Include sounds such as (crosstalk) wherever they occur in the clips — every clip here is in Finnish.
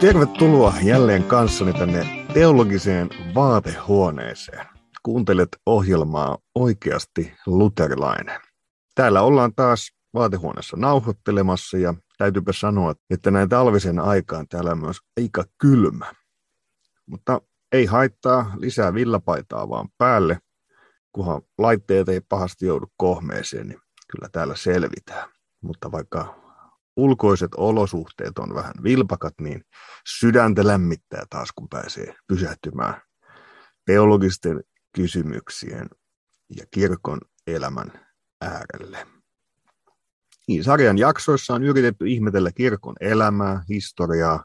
Tervetuloa jälleen kanssani tänne teologiseen vaatehuoneeseen. Kuuntelet ohjelmaa Oikeasti luterilainen. Täällä ollaan taas vaatehuoneessa nauhoittelemassa ja täytyypä sanoa, että näin talvisen aikaan täällä on myös aika kylmä. Mutta ei haittaa lisää villapaitaa vaan päälle, kunhan laitteet ei pahasti joudu kohmeeseen, niin kyllä täällä selvitään. Mutta vaikka ulkoiset olosuhteet on vähän vilpakat, niin sydäntä lämmittää taas, kun pääsee pysähtymään teologisten kysymyksien ja kirkon elämän äärelle. Niin, sarjan jaksoissa on yritetty ihmetellä kirkon elämää, historiaa,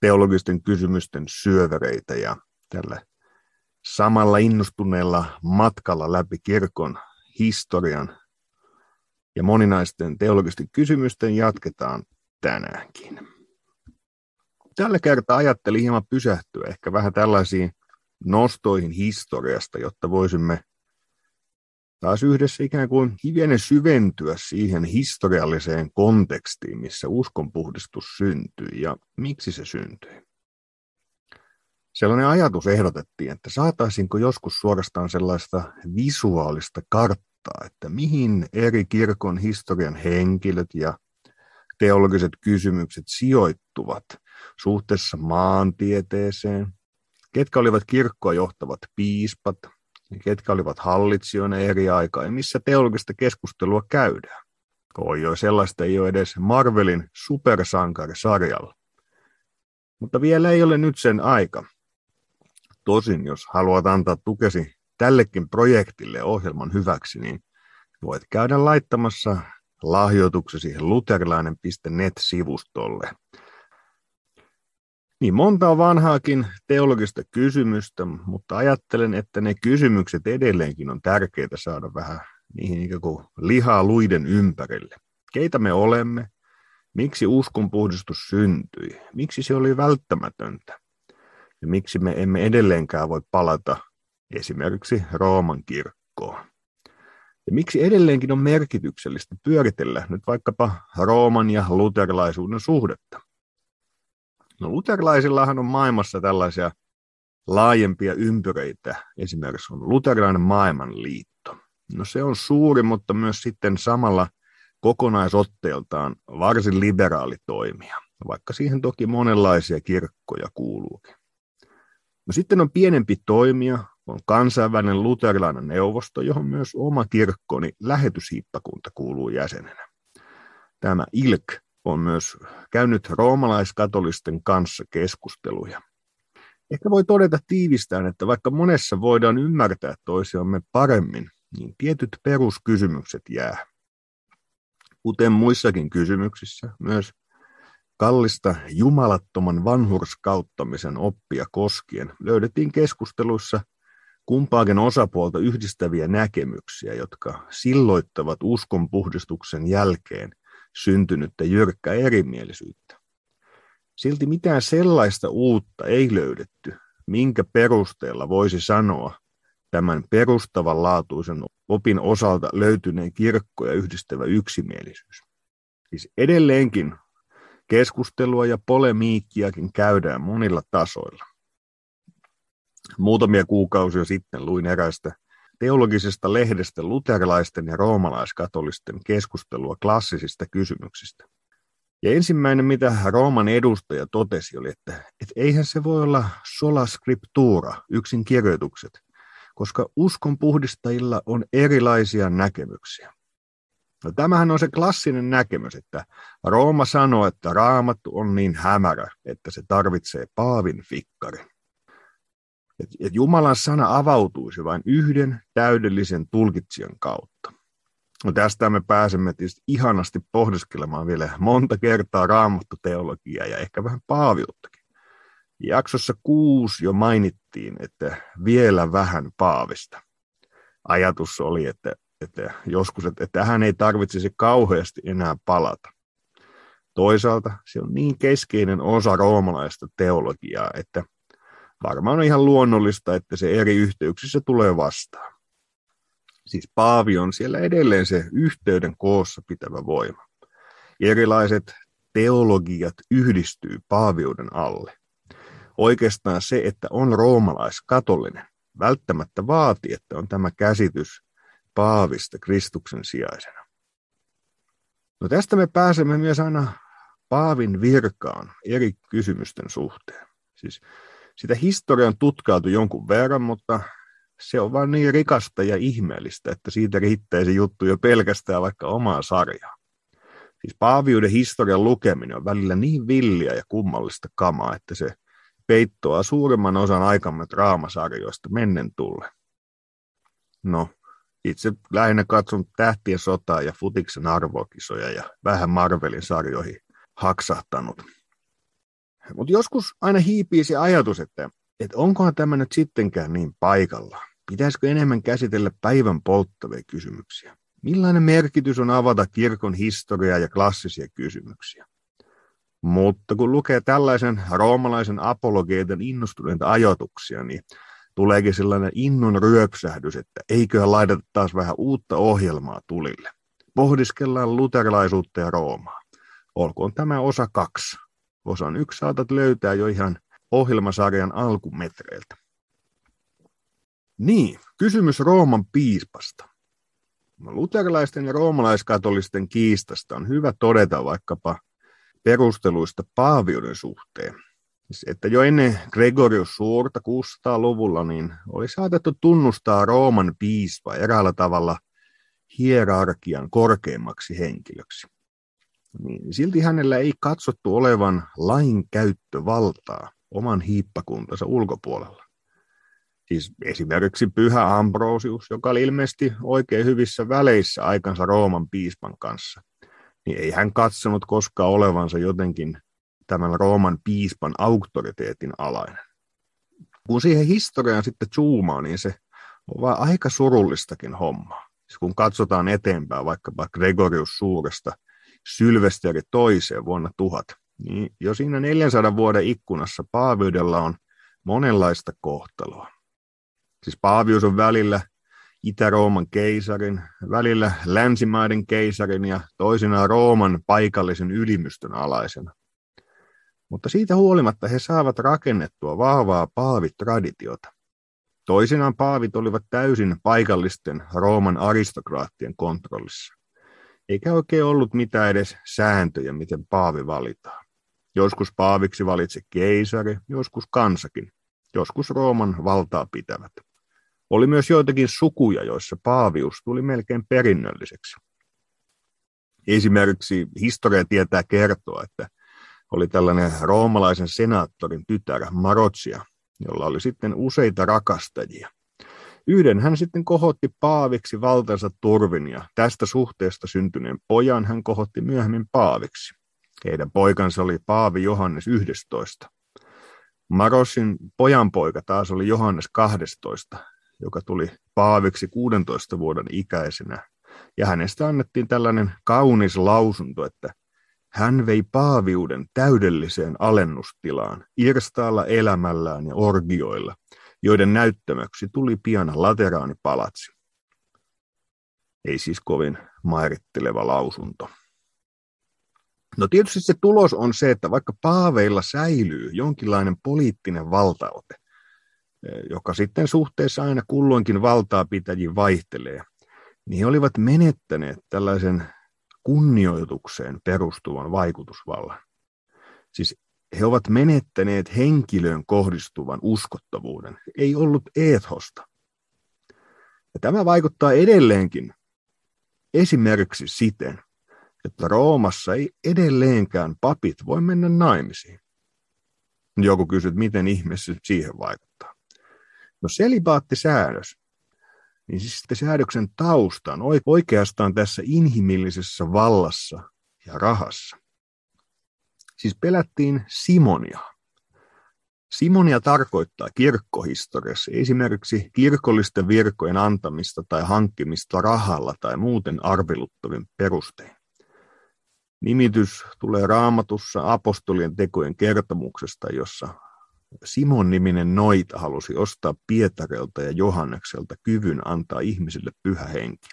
teologisten kysymysten syövereitä ja tällä samalla innostuneella matkalla läpi kirkon historian ja moninaisten teologisten kysymysten jatketaan tänäänkin. Tällä kertaa ajattelin hieman pysähtyä ehkä vähän tällaisiin nostoihin historiasta, jotta voisimme taas yhdessä ikään kuin hivenen syventyä siihen historialliseen kontekstiin, missä uskonpuhdistus syntyi ja miksi se syntyi. Sellainen ajatus ehdotettiin, että saataisinko joskus suorastaan sellaista visuaalista karttaa, karttaa, että mihin eri kirkon historian henkilöt ja teologiset kysymykset sijoittuvat suhteessa maantieteeseen, ketkä olivat kirkkoa johtavat piispat, ketkä olivat hallitsijoina eri aikaa ja missä teologista keskustelua käydään. Oi jo, sellaista ei ole edes Marvelin supersankarisarjalla. Mutta vielä ei ole nyt sen aika. Tosin, jos haluat antaa tukesi tällekin projektille ohjelman hyväksi, niin voit käydä laittamassa lahjoituksesi luterilainen.net-sivustolle. Niin monta vanhaakin teologista kysymystä, mutta ajattelen, että ne kysymykset edelleenkin on tärkeää saada vähän niihin ikään kuin lihaa luiden ympärille. Keitä me olemme? Miksi uskonpuhdistus syntyi? Miksi se oli välttämätöntä? Ja miksi me emme edelleenkään voi palata esimerkiksi Rooman kirkkoon. Ja miksi edelleenkin on merkityksellistä pyöritellä nyt vaikkapa Rooman ja luterilaisuuden suhdetta? No luterilaisillahan on maailmassa tällaisia laajempia ympyröitä. Esimerkiksi on luterilainen maailmanliitto. No se on suuri, mutta myös sitten samalla kokonaisotteeltaan varsin liberaali toimija, vaikka siihen toki monenlaisia kirkkoja kuuluukin. No sitten on pienempi toimija, on kansainvälinen luterilainen neuvosto, johon myös oma kirkkoni lähetyshiippakunta kuuluu jäsenenä. Tämä ILK on myös käynyt roomalaiskatolisten kanssa keskusteluja. Ehkä voi todeta tiivistään, että vaikka monessa voidaan ymmärtää toisiamme paremmin, niin tietyt peruskysymykset jää. Kuten muissakin kysymyksissä, myös kallista jumalattoman vanhurskauttamisen oppia koskien löydettiin keskusteluissa kumpaakin osapuolta yhdistäviä näkemyksiä, jotka silloittavat uskonpuhdistuksen jälkeen syntynyttä jyrkkää erimielisyyttä. Silti mitään sellaista uutta ei löydetty, minkä perusteella voisi sanoa tämän perustavanlaatuisen opin osalta löytyneen kirkkoja yhdistävä yksimielisyys. Siis edelleenkin keskustelua ja polemiikkiakin käydään monilla tasoilla muutamia kuukausia sitten luin eräistä teologisesta lehdestä luterilaisten ja roomalaiskatolisten keskustelua klassisista kysymyksistä. Ja ensimmäinen, mitä Rooman edustaja totesi, oli, että, että eihän se voi olla sola scriptura, yksin kirjoitukset, koska uskon puhdistajilla on erilaisia näkemyksiä. No, tämähän on se klassinen näkemys, että Rooma sanoo, että raamattu on niin hämärä, että se tarvitsee paavin fikkari että et Jumalan sana avautuisi vain yhden täydellisen tulkitsijan kautta. No tästä me pääsemme tietysti ihanasti pohdiskelemaan vielä monta kertaa raamattoteologiaa ja ehkä vähän paaviuttakin. Jaksossa kuusi jo mainittiin, että vielä vähän paavista. Ajatus oli, että, että joskus, että tähän ei tarvitsisi kauheasti enää palata. Toisaalta se on niin keskeinen osa roomalaista teologiaa, että – varmaan on ihan luonnollista, että se eri yhteyksissä tulee vastaan. Siis Paavi on siellä edelleen se yhteyden koossa pitävä voima. Erilaiset teologiat yhdistyy paaviuden alle. Oikeastaan se, että on roomalaiskatolinen, välttämättä vaatii, että on tämä käsitys paavista Kristuksen sijaisena. No tästä me pääsemme myös aina Paavin virkaan eri kysymysten suhteen. Siis sitä historia on tutkailtu jonkun verran, mutta se on vain niin rikasta ja ihmeellistä, että siitä riittäisi juttu jo pelkästään vaikka omaa sarjaa. Siis paaviuden historian lukeminen on välillä niin villiä ja kummallista kamaa, että se peittoaa suurimman osan aikamme draamasarjoista mennen tulle. No, itse lähinnä katson tähtien sotaa ja futiksen arvokisoja ja vähän Marvelin sarjoihin haksahtanut. Mutta joskus aina hiipii se ajatus, että, että onkohan tämä nyt sittenkään niin paikalla. Pitäisikö enemmän käsitellä päivän polttavia kysymyksiä? Millainen merkitys on avata kirkon historiaa ja klassisia kysymyksiä? Mutta kun lukee tällaisen roomalaisen apologeetan innostuneita ajatuksia, niin tuleekin sellainen innon ryöpsähdys, että eiköhän laiteta taas vähän uutta ohjelmaa tulille. Pohdiskellaan luterilaisuutta ja Roomaa. Olkoon tämä osa kaksi. Osan yksi saatat löytää jo ihan ohjelmasarjan alkumetreiltä. Niin, kysymys Rooman piispasta. Luterilaisten ja roomalaiskatolisten kiistasta on hyvä todeta vaikkapa perusteluista paaviuden suhteen, siis, että jo ennen Gregorius Suurta 600-luvulla niin oli saatettu tunnustaa Rooman piispa eräällä tavalla hierarkian korkeimmaksi henkilöksi. Niin silti hänellä ei katsottu olevan lainkäyttövaltaa oman hiippakuntansa ulkopuolella. Siis esimerkiksi Pyhä Ambrosius, joka oli ilmeisesti oikein hyvissä väleissä aikansa Rooman piispan kanssa, niin ei hän katsonut koskaan olevansa jotenkin tämän Rooman piispan auktoriteetin alainen. Kun siihen historiaan sitten zoomaa, niin se on vaan aika surullistakin hommaa. Siis kun katsotaan eteenpäin vaikkapa Gregorius Suuresta Sylvesteri toiseen vuonna tuhat, niin jo siinä 400 vuoden ikkunassa paaviudella on monenlaista kohtaloa. Siis paavius on välillä Itä-Rooman keisarin, välillä länsimaiden keisarin ja toisinaan Rooman paikallisen ylimystön alaisena. Mutta siitä huolimatta he saavat rakennettua vahvaa paavitraditiota. Toisinaan paavit olivat täysin paikallisten Rooman aristokraattien kontrollissa. Eikä oikein ollut mitään edes sääntöjä, miten paavi valitaan. Joskus paaviksi valitsi keisari, joskus kansakin, joskus Rooman valtaa pitävät. Oli myös joitakin sukuja, joissa paavius tuli melkein perinnölliseksi. Esimerkiksi historia tietää kertoa, että oli tällainen roomalaisen senaattorin tytär Marotsia, jolla oli sitten useita rakastajia. Yhden hän sitten kohotti paaviksi valtansa turvin ja tästä suhteesta syntyneen pojan hän kohotti myöhemmin paaviksi. Heidän poikansa oli Paavi Johannes 11. Marosin pojanpoika taas oli Johannes 12, joka tuli paaviksi 16 vuoden ikäisenä. Ja hänestä annettiin tällainen kaunis lausunto, että hän vei paaviuden täydelliseen alennustilaan, irstaalla elämällään ja orgioilla, joiden näyttämöksi tuli pian lateraanipalatsi. Ei siis kovin mairitteleva lausunto. No tietysti se tulos on se, että vaikka paaveilla säilyy jonkinlainen poliittinen valtaote, eh, joka sitten suhteessa aina kulloinkin valtaa pitäjiin vaihtelee, niin he olivat menettäneet tällaisen kunnioitukseen perustuvan vaikutusvallan. Siis he ovat menettäneet henkilöön kohdistuvan uskottavuuden. Ei ollut eethosta. Ja tämä vaikuttaa edelleenkin esimerkiksi siten, että Roomassa ei edelleenkään papit voi mennä naimisiin. Joku kysyy, miten ihmeessä siihen vaikuttaa. No selibaattisäädös niin siis säädöksen tausta on oikeastaan tässä inhimillisessä vallassa ja rahassa. Siis pelättiin Simonia. Simonia tarkoittaa kirkkohistoriassa esimerkiksi kirkollisten virkojen antamista tai hankkimista rahalla tai muuten arveluttavin perustein. Nimitys tulee raamatussa apostolien tekojen kertomuksesta, jossa Simon-niminen noita halusi ostaa Pietarelta ja Johannekselta kyvyn antaa ihmisille pyhä henki.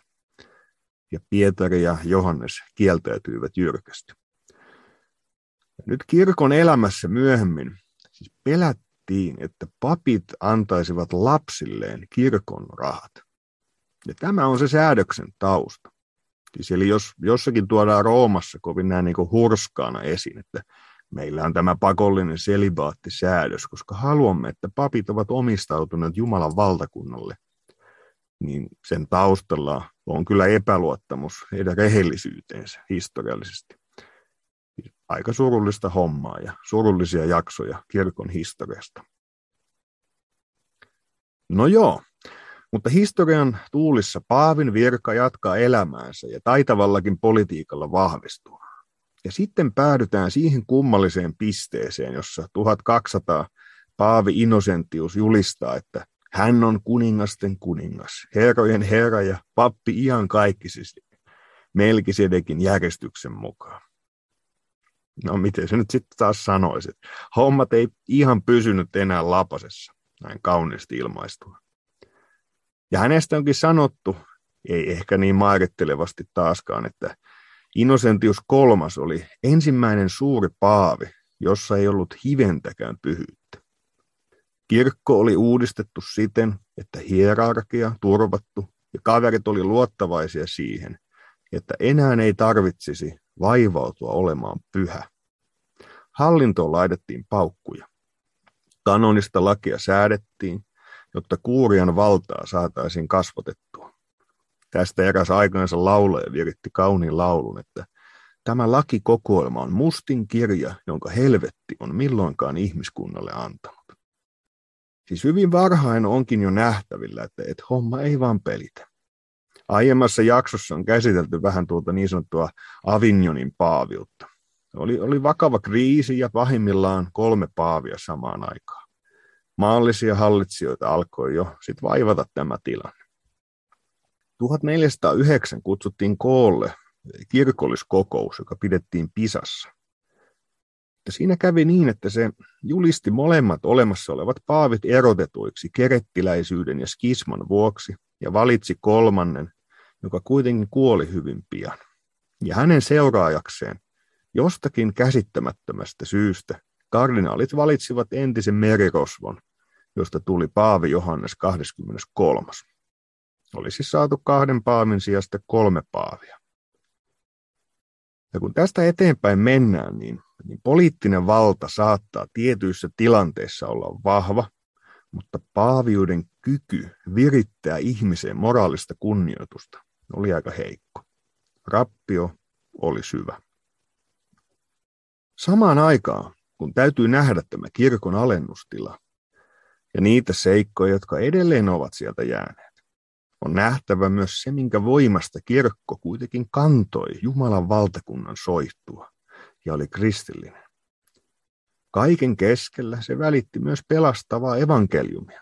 Ja Pietari ja Johannes kieltäytyivät jyrkästi. Nyt kirkon elämässä myöhemmin siis pelättiin, että papit antaisivat lapsilleen kirkon rahat. Ja tämä on se säädöksen tausta. Siis eli jos jossakin tuodaan Roomassa kovin näin niin hurskaana esiin, että meillä on tämä pakollinen selibaattisäädös, koska haluamme, että papit ovat omistautuneet Jumalan valtakunnalle, niin sen taustalla on kyllä epäluottamus heidän rehellisyyteensä historiallisesti. Aika surullista hommaa ja surullisia jaksoja kirkon historiasta. No joo, mutta historian tuulissa Paavin virka jatkaa elämäänsä ja taitavallakin politiikalla vahvistuu. Ja sitten päädytään siihen kummalliseen pisteeseen, jossa 1200 Paavi Innocentius julistaa, että hän on kuningasten kuningas, herrojen herra ja pappi ihan kaikkisesti, Melkisedekin järjestyksen mukaan. No miten se nyt sitten taas sanoisi, hommat ei ihan pysynyt enää lapasessa, näin kauniisti ilmaistua. Ja hänestä onkin sanottu, ei ehkä niin mairittelevasti taaskaan, että Innocentius kolmas oli ensimmäinen suuri paavi, jossa ei ollut hiventäkään pyhyyttä. Kirkko oli uudistettu siten, että hierarkia turvattu ja kaverit oli luottavaisia siihen, että enää ei tarvitsisi vaivautua olemaan pyhä. Hallintoon laitettiin paukkuja. Kanonista lakia säädettiin, jotta kuurian valtaa saataisiin kasvatettua. Tästä eräs aikansa laulaja viritti kauniin laulun, että tämä lakikokoelma on mustin kirja, jonka helvetti on milloinkaan ihmiskunnalle antanut. Siis hyvin varhain onkin jo nähtävillä, että, että homma ei vaan pelitä. Aiemmassa jaksossa on käsitelty vähän tuota niin sanottua Avignonin paaviutta. Oli, oli vakava kriisi ja pahimmillaan kolme paavia samaan aikaan. Maallisia hallitsijoita alkoi jo sit vaivata tämä tilanne. 1409 kutsuttiin koolle kirkolliskokous, joka pidettiin Pisassa. Ja siinä kävi niin, että se julisti molemmat olemassa olevat paavit erotetuiksi kerettiläisyyden ja skisman vuoksi ja valitsi kolmannen, joka kuitenkin kuoli hyvin pian. Ja hänen seuraajakseen jostakin käsittämättömästä syystä kardinaalit valitsivat entisen merirosvon, josta tuli Paavi Johannes 23. Olisi saatu kahden paavin sijasta kolme paavia. Ja kun tästä eteenpäin mennään, niin, niin poliittinen valta saattaa tietyissä tilanteissa olla vahva, mutta paaviuden kyky virittää ihmiseen moraalista kunnioitusta oli aika heikko. Rappio oli syvä. Samaan aikaan, kun täytyy nähdä tämä kirkon alennustila ja niitä seikkoja, jotka edelleen ovat sieltä jääneet, on nähtävä myös se, minkä voimasta kirkko kuitenkin kantoi Jumalan valtakunnan soihtua ja oli kristillinen. Kaiken keskellä se välitti myös pelastavaa evankeliumia.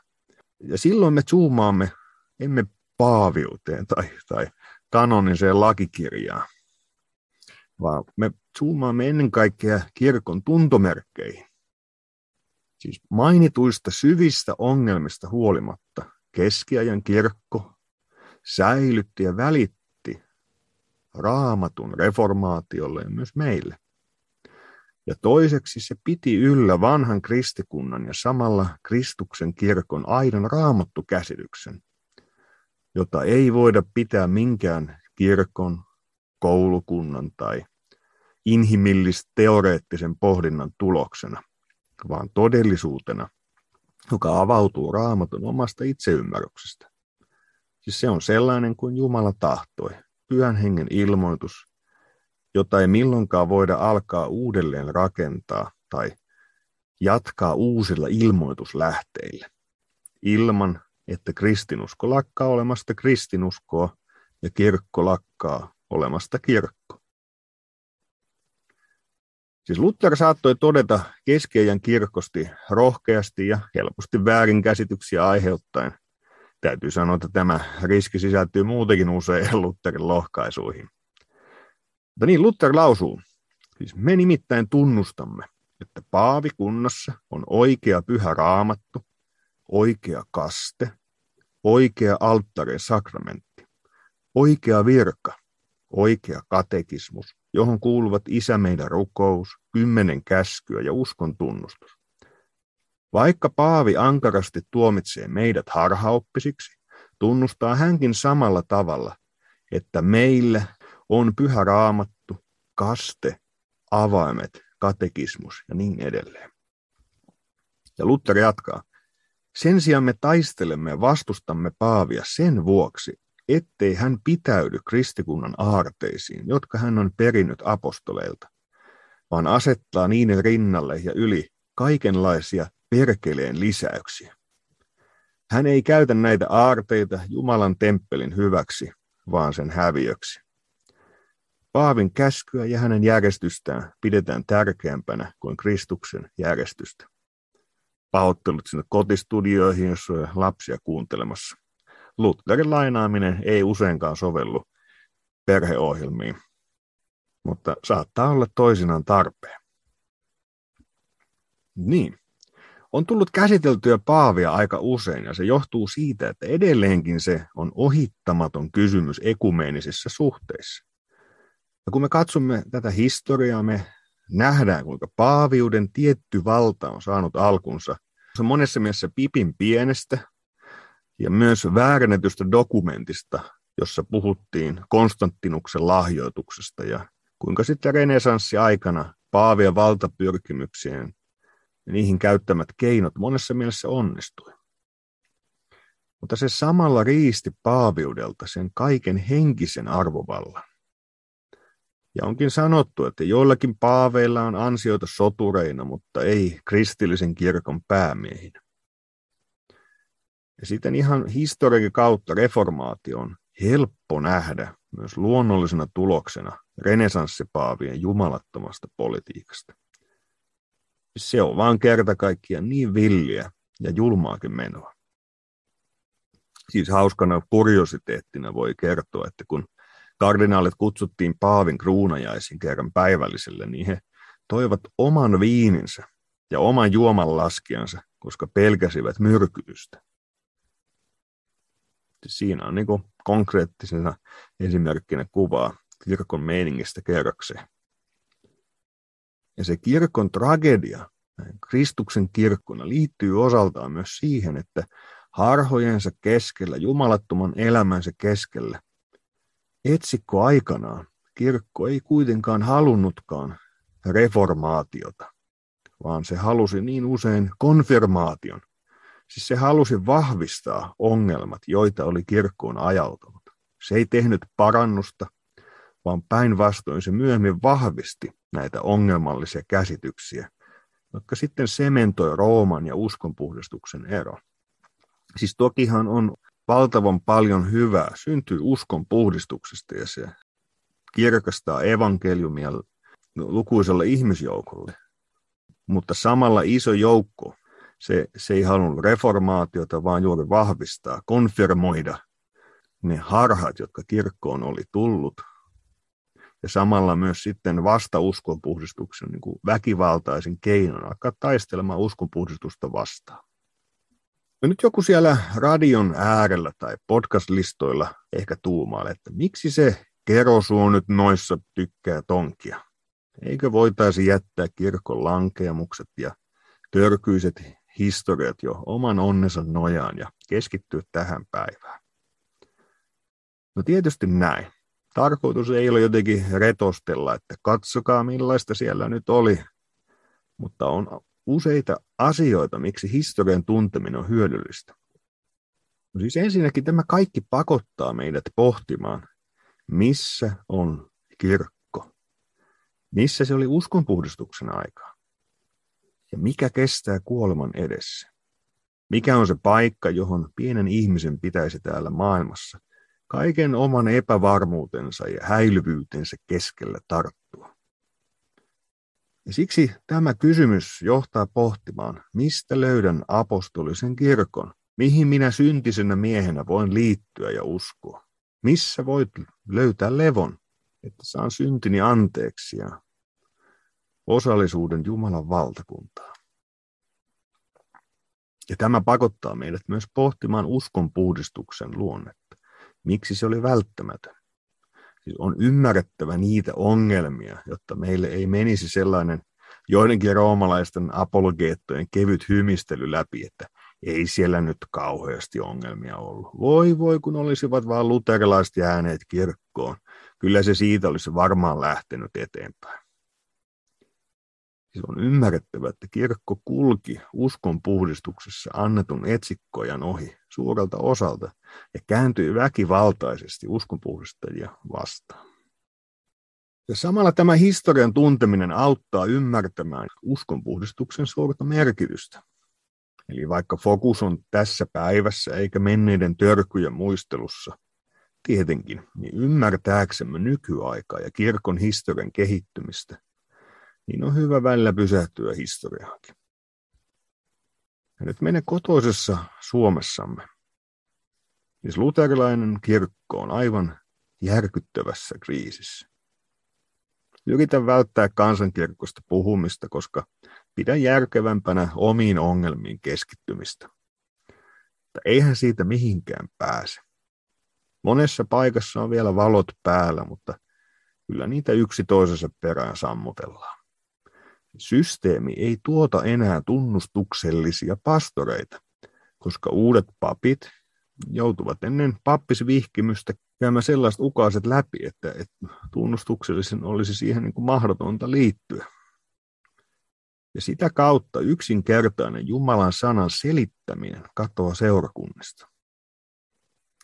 Ja silloin me zoomaamme emme paaviuteen tai, tai kanoniseen lakikirjaan, vaan me zoomaamme ennen kaikkea kirkon tuntomerkkeihin. Siis mainituista syvistä ongelmista huolimatta keskiajan kirkko säilytti ja välitti raamatun reformaatiolle ja myös meille. Ja toiseksi se piti yllä vanhan kristikunnan ja samalla Kristuksen kirkon aidon raamattukäsityksen, jota ei voida pitää minkään kirkon, koulukunnan tai inhimillis-teoreettisen pohdinnan tuloksena, vaan todellisuutena, joka avautuu raamatun omasta itseymmärryksestä. Siis se on sellainen kuin Jumala tahtoi, pyhän hengen ilmoitus, jota ei milloinkaan voida alkaa uudelleen rakentaa tai jatkaa uusilla ilmoituslähteillä, ilman että kristinusko lakkaa olemasta kristinuskoa ja kirkko lakkaa olemasta kirkko. Siis Luther saattoi todeta keskeijän kirkosti rohkeasti ja helposti väärinkäsityksiä aiheuttaen. Täytyy sanoa, että tämä riski sisältyy muutenkin usein (laughs) Lutherin lohkaisuihin. Mutta niin, Luther lausuu, siis me nimittäin tunnustamme, että paavikunnassa on oikea pyhä raamattu, oikea kaste, oikea alttareen sakramentti, oikea virka, oikea katekismus, johon kuuluvat isä meidän rukous, kymmenen käskyä ja uskon tunnustus. Vaikka Paavi ankarasti tuomitsee meidät harhaoppisiksi, tunnustaa hänkin samalla tavalla, että meille on pyhä raamattu, kaste, avaimet, katekismus ja niin edelleen. Ja Luther jatkaa. Sen sijaan me taistelemme ja vastustamme Paavia sen vuoksi, ettei hän pitäydy kristikunnan aarteisiin, jotka hän on perinnyt apostoleilta, vaan asettaa niiden rinnalle ja yli kaikenlaisia perkeleen lisäyksiä. Hän ei käytä näitä aarteita Jumalan temppelin hyväksi, vaan sen häviöksi. Paavin käskyä ja hänen järjestystään pidetään tärkeämpänä kuin Kristuksen järjestystä. Pahoittelut sinne kotistudioihin, jos on lapsia kuuntelemassa. Lutherin lainaaminen ei useinkaan sovellu perheohjelmiin, mutta saattaa olla toisinaan tarpeen. Niin. On tullut käsiteltyä Paavia aika usein ja se johtuu siitä, että edelleenkin se on ohittamaton kysymys ekumeenisissä suhteissa. Ja kun me katsomme tätä historiaa, me nähdään, kuinka paaviuden tietty valta on saanut alkunsa. Monessa mielessä pipin pienestä ja myös väärennetystä dokumentista, jossa puhuttiin Konstantinuksen lahjoituksesta ja kuinka sitten renesanssi aikana paavien valtapyrkimyksien ja niihin käyttämät keinot monessa mielessä onnistui. Mutta se samalla riisti paaviudelta sen kaiken henkisen arvovallan. Ja onkin sanottu, että joillakin paaveilla on ansioita sotureina, mutta ei kristillisen kirkon päämiehinä. Ja sitten ihan historian kautta reformaatio on helppo nähdä myös luonnollisena tuloksena renesanssipaavien jumalattomasta politiikasta. Se on vaan kerta kaikkiaan niin villiä ja julmaakin menoa. Siis hauskana kuriositeettina voi kertoa, että kun kardinaalit kutsuttiin Paavin kruunajaisiin kerran päivälliselle, niin he toivat oman viininsä ja oman juoman laskiansa, koska pelkäsivät myrkytystä. Siinä on niin konkreettisena esimerkkinä kuvaa kirkon meiningistä kerrokseen. Ja se kirkon tragedia Kristuksen kirkkona liittyy osaltaan myös siihen, että harhojensa keskellä, jumalattoman elämänsä keskellä, etsikko aikanaan kirkko ei kuitenkaan halunnutkaan reformaatiota, vaan se halusi niin usein konfirmaation. Siis se halusi vahvistaa ongelmat, joita oli kirkkoon ajautunut. Se ei tehnyt parannusta, vaan päinvastoin se myöhemmin vahvisti näitä ongelmallisia käsityksiä, jotka sitten sementoi Rooman ja uskonpuhdistuksen ero. Siis tokihan on valtavan paljon hyvää, syntyy uskon puhdistuksesta ja se kirkastaa evankeliumia lukuiselle ihmisjoukolle. Mutta samalla iso joukko, se, se ei halunnut reformaatiota, vaan juuri vahvistaa, konfirmoida ne harhat, jotka kirkkoon oli tullut ja samalla myös sitten vasta uskonpuhdistuksen niin kuin väkivaltaisen keinon alkaa taistelemaan uskonpuhdistusta vastaan. Ja nyt joku siellä radion äärellä tai podcast-listoilla ehkä tuumaa, että miksi se kerosuu nyt noissa tykkää tonkia? Eikö voitaisi jättää kirkon lankeamukset ja törkyiset historiat jo oman onnensa nojaan ja keskittyä tähän päivään? No tietysti näin. Tarkoitus ei ole jotenkin retostella, että katsokaa millaista siellä nyt oli, mutta on useita asioita, miksi historian tunteminen on hyödyllistä. No siis ensinnäkin tämä kaikki pakottaa meidät pohtimaan, missä on kirkko, missä se oli uskonpuhdistuksen aikaa ja mikä kestää kuoleman edessä. Mikä on se paikka, johon pienen ihmisen pitäisi täällä maailmassa – kaiken oman epävarmuutensa ja häilyvyytensä keskellä tarttua. Ja siksi tämä kysymys johtaa pohtimaan, mistä löydän apostolisen kirkon, mihin minä syntisenä miehenä voin liittyä ja uskoa. Missä voit löytää levon, että saan syntini anteeksi ja osallisuuden Jumalan valtakuntaa. Ja tämä pakottaa meidät myös pohtimaan uskon puhdistuksen luonnetta. Miksi se oli välttämätön? Siis on ymmärrettävä niitä ongelmia, jotta meille ei menisi sellainen joidenkin roomalaisten apologeettojen kevyt hymistely läpi, että ei siellä nyt kauheasti ongelmia ollut. Voi voi, kun olisivat vain luterilaiset jääneet kirkkoon. Kyllä se siitä olisi varmaan lähtenyt eteenpäin. Siis on ymmärrettävä, että kirkko kulki uskon puhdistuksessa annetun etsikkojan ohi suurelta osalta ja kääntyi väkivaltaisesti uskonpuhdistajia vastaan. Ja samalla tämä historian tunteminen auttaa ymmärtämään uskonpuhdistuksen suurta merkitystä. Eli vaikka fokus on tässä päivässä eikä menneiden törkyjen muistelussa, tietenkin, niin ymmärtääksemme nykyaikaa ja kirkon historian kehittymistä, niin on hyvä välillä pysähtyä historiaankin. Ja nyt meidän kotoisessa Suomessamme, siis luterilainen kirkko on aivan järkyttävässä kriisissä. Yritän välttää kansankirkosta puhumista, koska pidän järkevämpänä omiin ongelmiin keskittymistä. Mutta eihän siitä mihinkään pääse. Monessa paikassa on vielä valot päällä, mutta kyllä niitä yksi toisensa perään sammutellaan. Systeemi ei tuota enää tunnustuksellisia pastoreita, koska uudet papit joutuvat ennen pappisvihkimystä käymään sellaiset ukaiset läpi, että, että tunnustuksellisen olisi siihen niin kuin mahdotonta liittyä. Ja sitä kautta yksinkertainen Jumalan sanan selittäminen katoaa seurakunnista.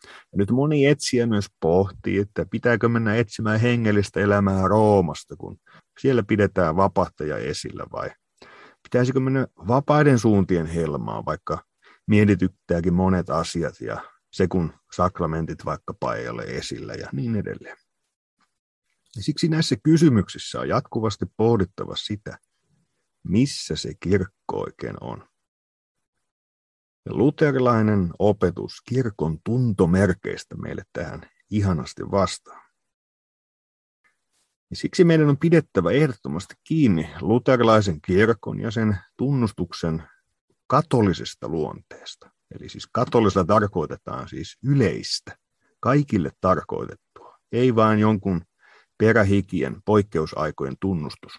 Ja nyt moni etsijä myös pohtii, että pitääkö mennä etsimään hengellistä elämää Roomasta, kun siellä pidetään vapahtaja esillä, vai pitäisikö mennä vapaiden suuntien helmaan, vaikka mietityttääkin monet asiat ja se kun sakramentit vaikkapa ei ole esillä ja niin edelleen. Ja siksi näissä kysymyksissä on jatkuvasti pohdittava sitä, missä se kirkko oikein on. Ja luterilainen opetus kirkon tuntomerkeistä meille tähän ihanasti vastaa. Ja siksi meidän on pidettävä ehdottomasti kiinni luterilaisen kirkon ja sen tunnustuksen katolisesta luonteesta. Eli siis katolisella tarkoitetaan siis yleistä, kaikille tarkoitettua, ei vain jonkun perähikien poikkeusaikojen tunnustus.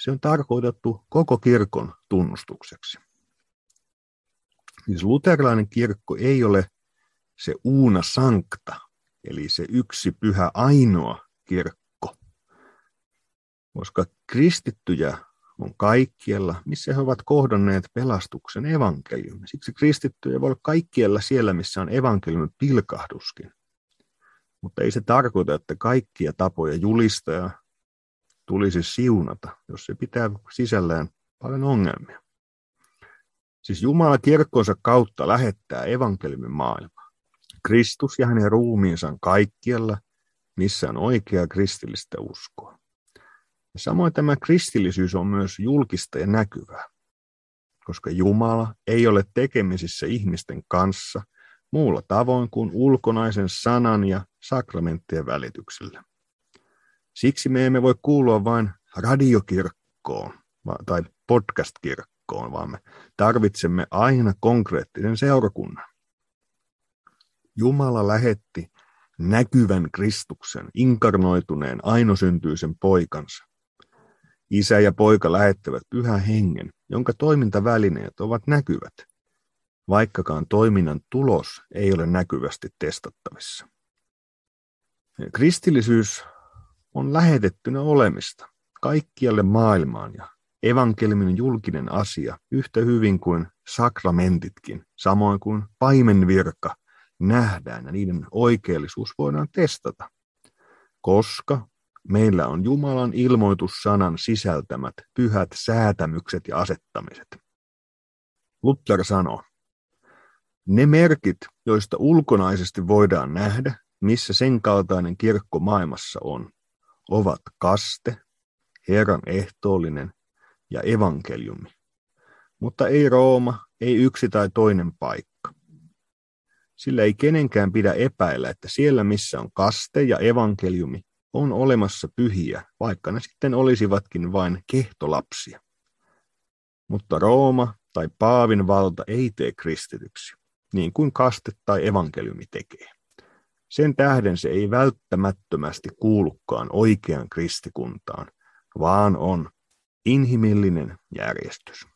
Se on tarkoitettu koko kirkon tunnustukseksi. Siis luterilainen kirkko ei ole se uuna sankta, eli se yksi pyhä ainoa kirkko, koska kristittyjä on kaikkialla, missä he ovat kohdanneet pelastuksen evankeliumin. Siksi kristittyjä voi olla kaikkialla siellä, missä on evankeliumin pilkahduskin. Mutta ei se tarkoita, että kaikkia tapoja julistaa tulisi siunata, jos se pitää sisällään paljon ongelmia. Siis Jumala kirkkonsa kautta lähettää evankeliumin maailmaan. Kristus ja hänen ruumiinsa on kaikkialla, missä on oikea kristillistä uskoa. Samoin tämä kristillisyys on myös julkista ja näkyvää, koska Jumala ei ole tekemisissä ihmisten kanssa muulla tavoin kuin ulkonaisen sanan ja sakramenttien välityksellä. Siksi me emme voi kuulua vain radiokirkkoon tai podcast-kirkkoon, vaan me tarvitsemme aina konkreettisen seurakunnan. Jumala lähetti näkyvän Kristuksen, inkarnoituneen ainosyntyisen poikansa, Isä ja poika lähettävät pyhän hengen, jonka toimintavälineet ovat näkyvät, vaikkakaan toiminnan tulos ei ole näkyvästi testattavissa. Kristillisyys on lähetettynä olemista kaikkialle maailmaan ja evankeliumin julkinen asia yhtä hyvin kuin sakramentitkin, samoin kuin paimenvirka nähdään ja niiden oikeellisuus voidaan testata, koska meillä on Jumalan ilmoitussanan sisältämät pyhät säätämykset ja asettamiset. Luther sanoo, ne merkit, joista ulkonaisesti voidaan nähdä, missä sen kaltainen kirkko maailmassa on, ovat kaste, Herran ehtoollinen ja evankeliumi. Mutta ei Rooma, ei yksi tai toinen paikka. Sillä ei kenenkään pidä epäillä, että siellä missä on kaste ja evankeliumi, on olemassa pyhiä, vaikka ne sitten olisivatkin vain kehtolapsia. Mutta Rooma tai Paavin valta ei tee kristityksi, niin kuin kaste tai evankeliumi tekee. Sen tähden se ei välttämättömästi kuulukaan oikean kristikuntaan, vaan on inhimillinen järjestys.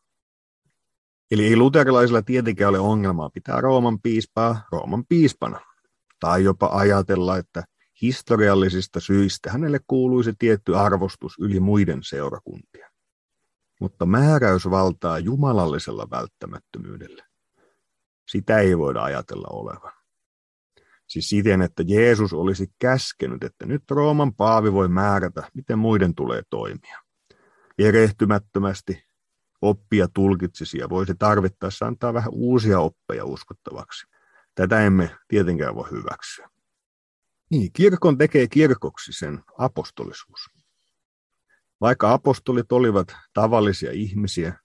Eli ei luterilaisilla tietenkään ole ongelmaa pitää Rooman piispaa Rooman piispana, tai jopa ajatella, että historiallisista syistä hänelle kuuluisi tietty arvostus yli muiden seurakuntien. Mutta määräys valtaa jumalallisella välttämättömyydellä. Sitä ei voida ajatella olevan. Siis siten, että Jeesus olisi käskenyt, että nyt Rooman paavi voi määrätä, miten muiden tulee toimia. Erehtymättömästi oppia tulkitsisi ja voisi tarvittaessa antaa vähän uusia oppeja uskottavaksi. Tätä emme tietenkään voi hyväksyä. Niin, kirkon tekee kirkoksi sen apostolisuus. Vaikka apostolit olivat tavallisia ihmisiä,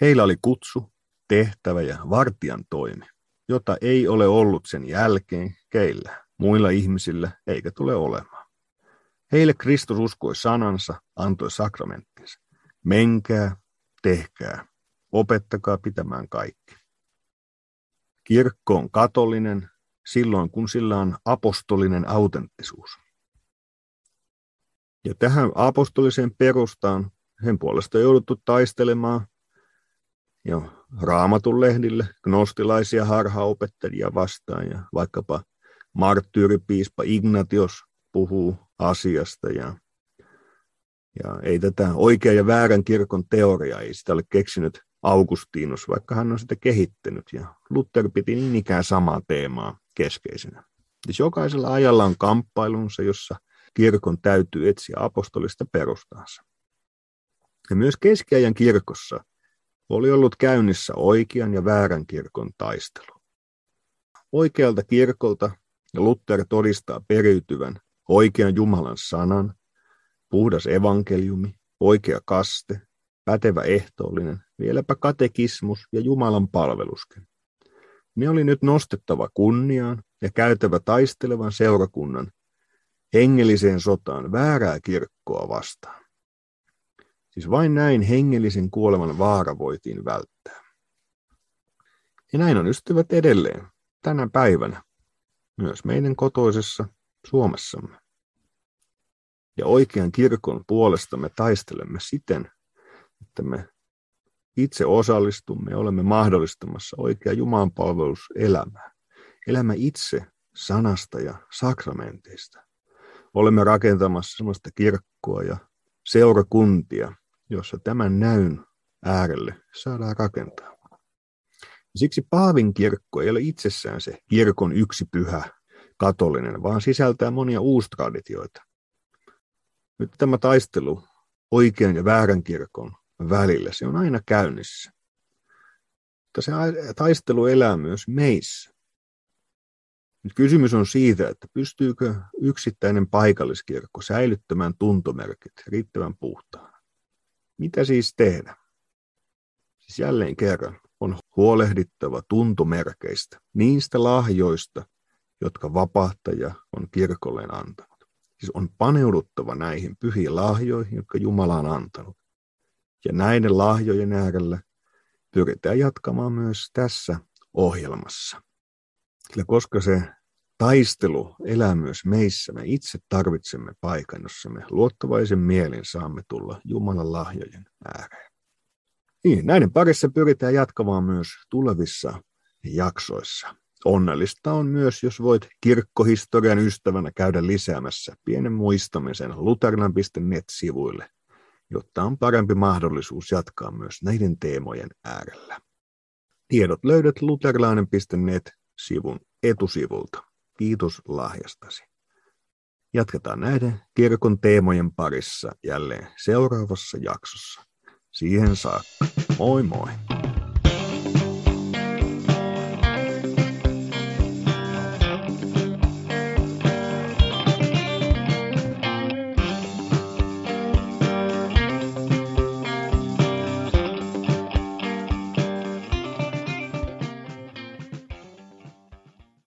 heillä oli kutsu, tehtävä ja vartijan toimi, jota ei ole ollut sen jälkeen keillä, muilla ihmisillä eikä tule olemaan. Heille Kristus uskoi sanansa, antoi sakramenttinsa. Menkää, tehkää, opettakaa pitämään kaikki. Kirkko on katolinen silloin, kun sillä on apostolinen autenttisuus. Ja tähän apostoliseen perustaan sen puolesta jouduttu taistelemaan jo raamatun lehdille gnostilaisia harhaopettajia vastaan ja vaikkapa marttyyripiispa Ignatios puhuu asiasta ja, ja ei tätä oikean ja väärän kirkon teoriaa, ei sitä ole keksinyt Augustinus, vaikka hän on sitä kehittänyt ja Luther piti niin ikään samaa teemaa keskeisenä. Siis jokaisella ajalla on kamppailunsa, jossa kirkon täytyy etsiä apostolista perustaansa. Ja myös keskiajan kirkossa oli ollut käynnissä oikean ja väärän kirkon taistelu. Oikealta kirkolta Luther todistaa periytyvän oikean Jumalan sanan, puhdas evankeliumi, oikea kaste, pätevä ehtoollinen, vieläpä katekismus ja Jumalan palveluskin. Ne oli nyt nostettava kunniaan ja käytävä taistelevan seurakunnan hengelliseen sotaan väärää kirkkoa vastaan. Siis vain näin hengellisen kuoleman vaara voitiin välttää. Ja näin on ystävät edelleen tänä päivänä, myös meidän kotoisessa Suomessamme. Ja oikean kirkon puolesta me taistelemme siten, että me itse osallistumme ja olemme mahdollistamassa oikea Jumalan palveluselämää. Elämä itse sanasta ja sakramenteista. Olemme rakentamassa sellaista kirkkoa ja seurakuntia, jossa tämän näyn äärelle saadaan rakentaa. Siksi Paavin kirkko ei ole itsessään se kirkon yksi pyhä katolinen, vaan sisältää monia uustraditioita. Nyt tämä taistelu oikean ja väärän kirkon välillä, se on aina käynnissä. Mutta se taistelu elää myös meissä. Nyt kysymys on siitä, että pystyykö yksittäinen paikalliskirkko säilyttämään tuntomerkit riittävän puhtaana. Mitä siis tehdä? Siis jälleen kerran on huolehdittava tuntomerkeistä, niistä lahjoista, jotka vapahtaja on kirkolleen antanut. Siis on paneuduttava näihin pyhiin lahjoihin, jotka Jumala on antanut. Ja näiden lahjojen äärellä pyritään jatkamaan myös tässä ohjelmassa. Sillä koska se taistelu elää myös meissä, me itse tarvitsemme paikan, jossa me luottavaisen mielin saamme tulla Jumalan lahjojen ääreen. Niin, näiden parissa pyritään jatkamaan myös tulevissa jaksoissa. Onnellista on myös, jos voit kirkkohistorian ystävänä käydä lisäämässä pienen muistamisen luterinan.net-sivuille jotta on parempi mahdollisuus jatkaa myös näiden teemojen äärellä. Tiedot löydät luterilainen.net-sivun etusivulta. Kiitos lahjastasi. Jatketaan näiden kirkon teemojen parissa jälleen seuraavassa jaksossa. Siihen saakka. Moi moi!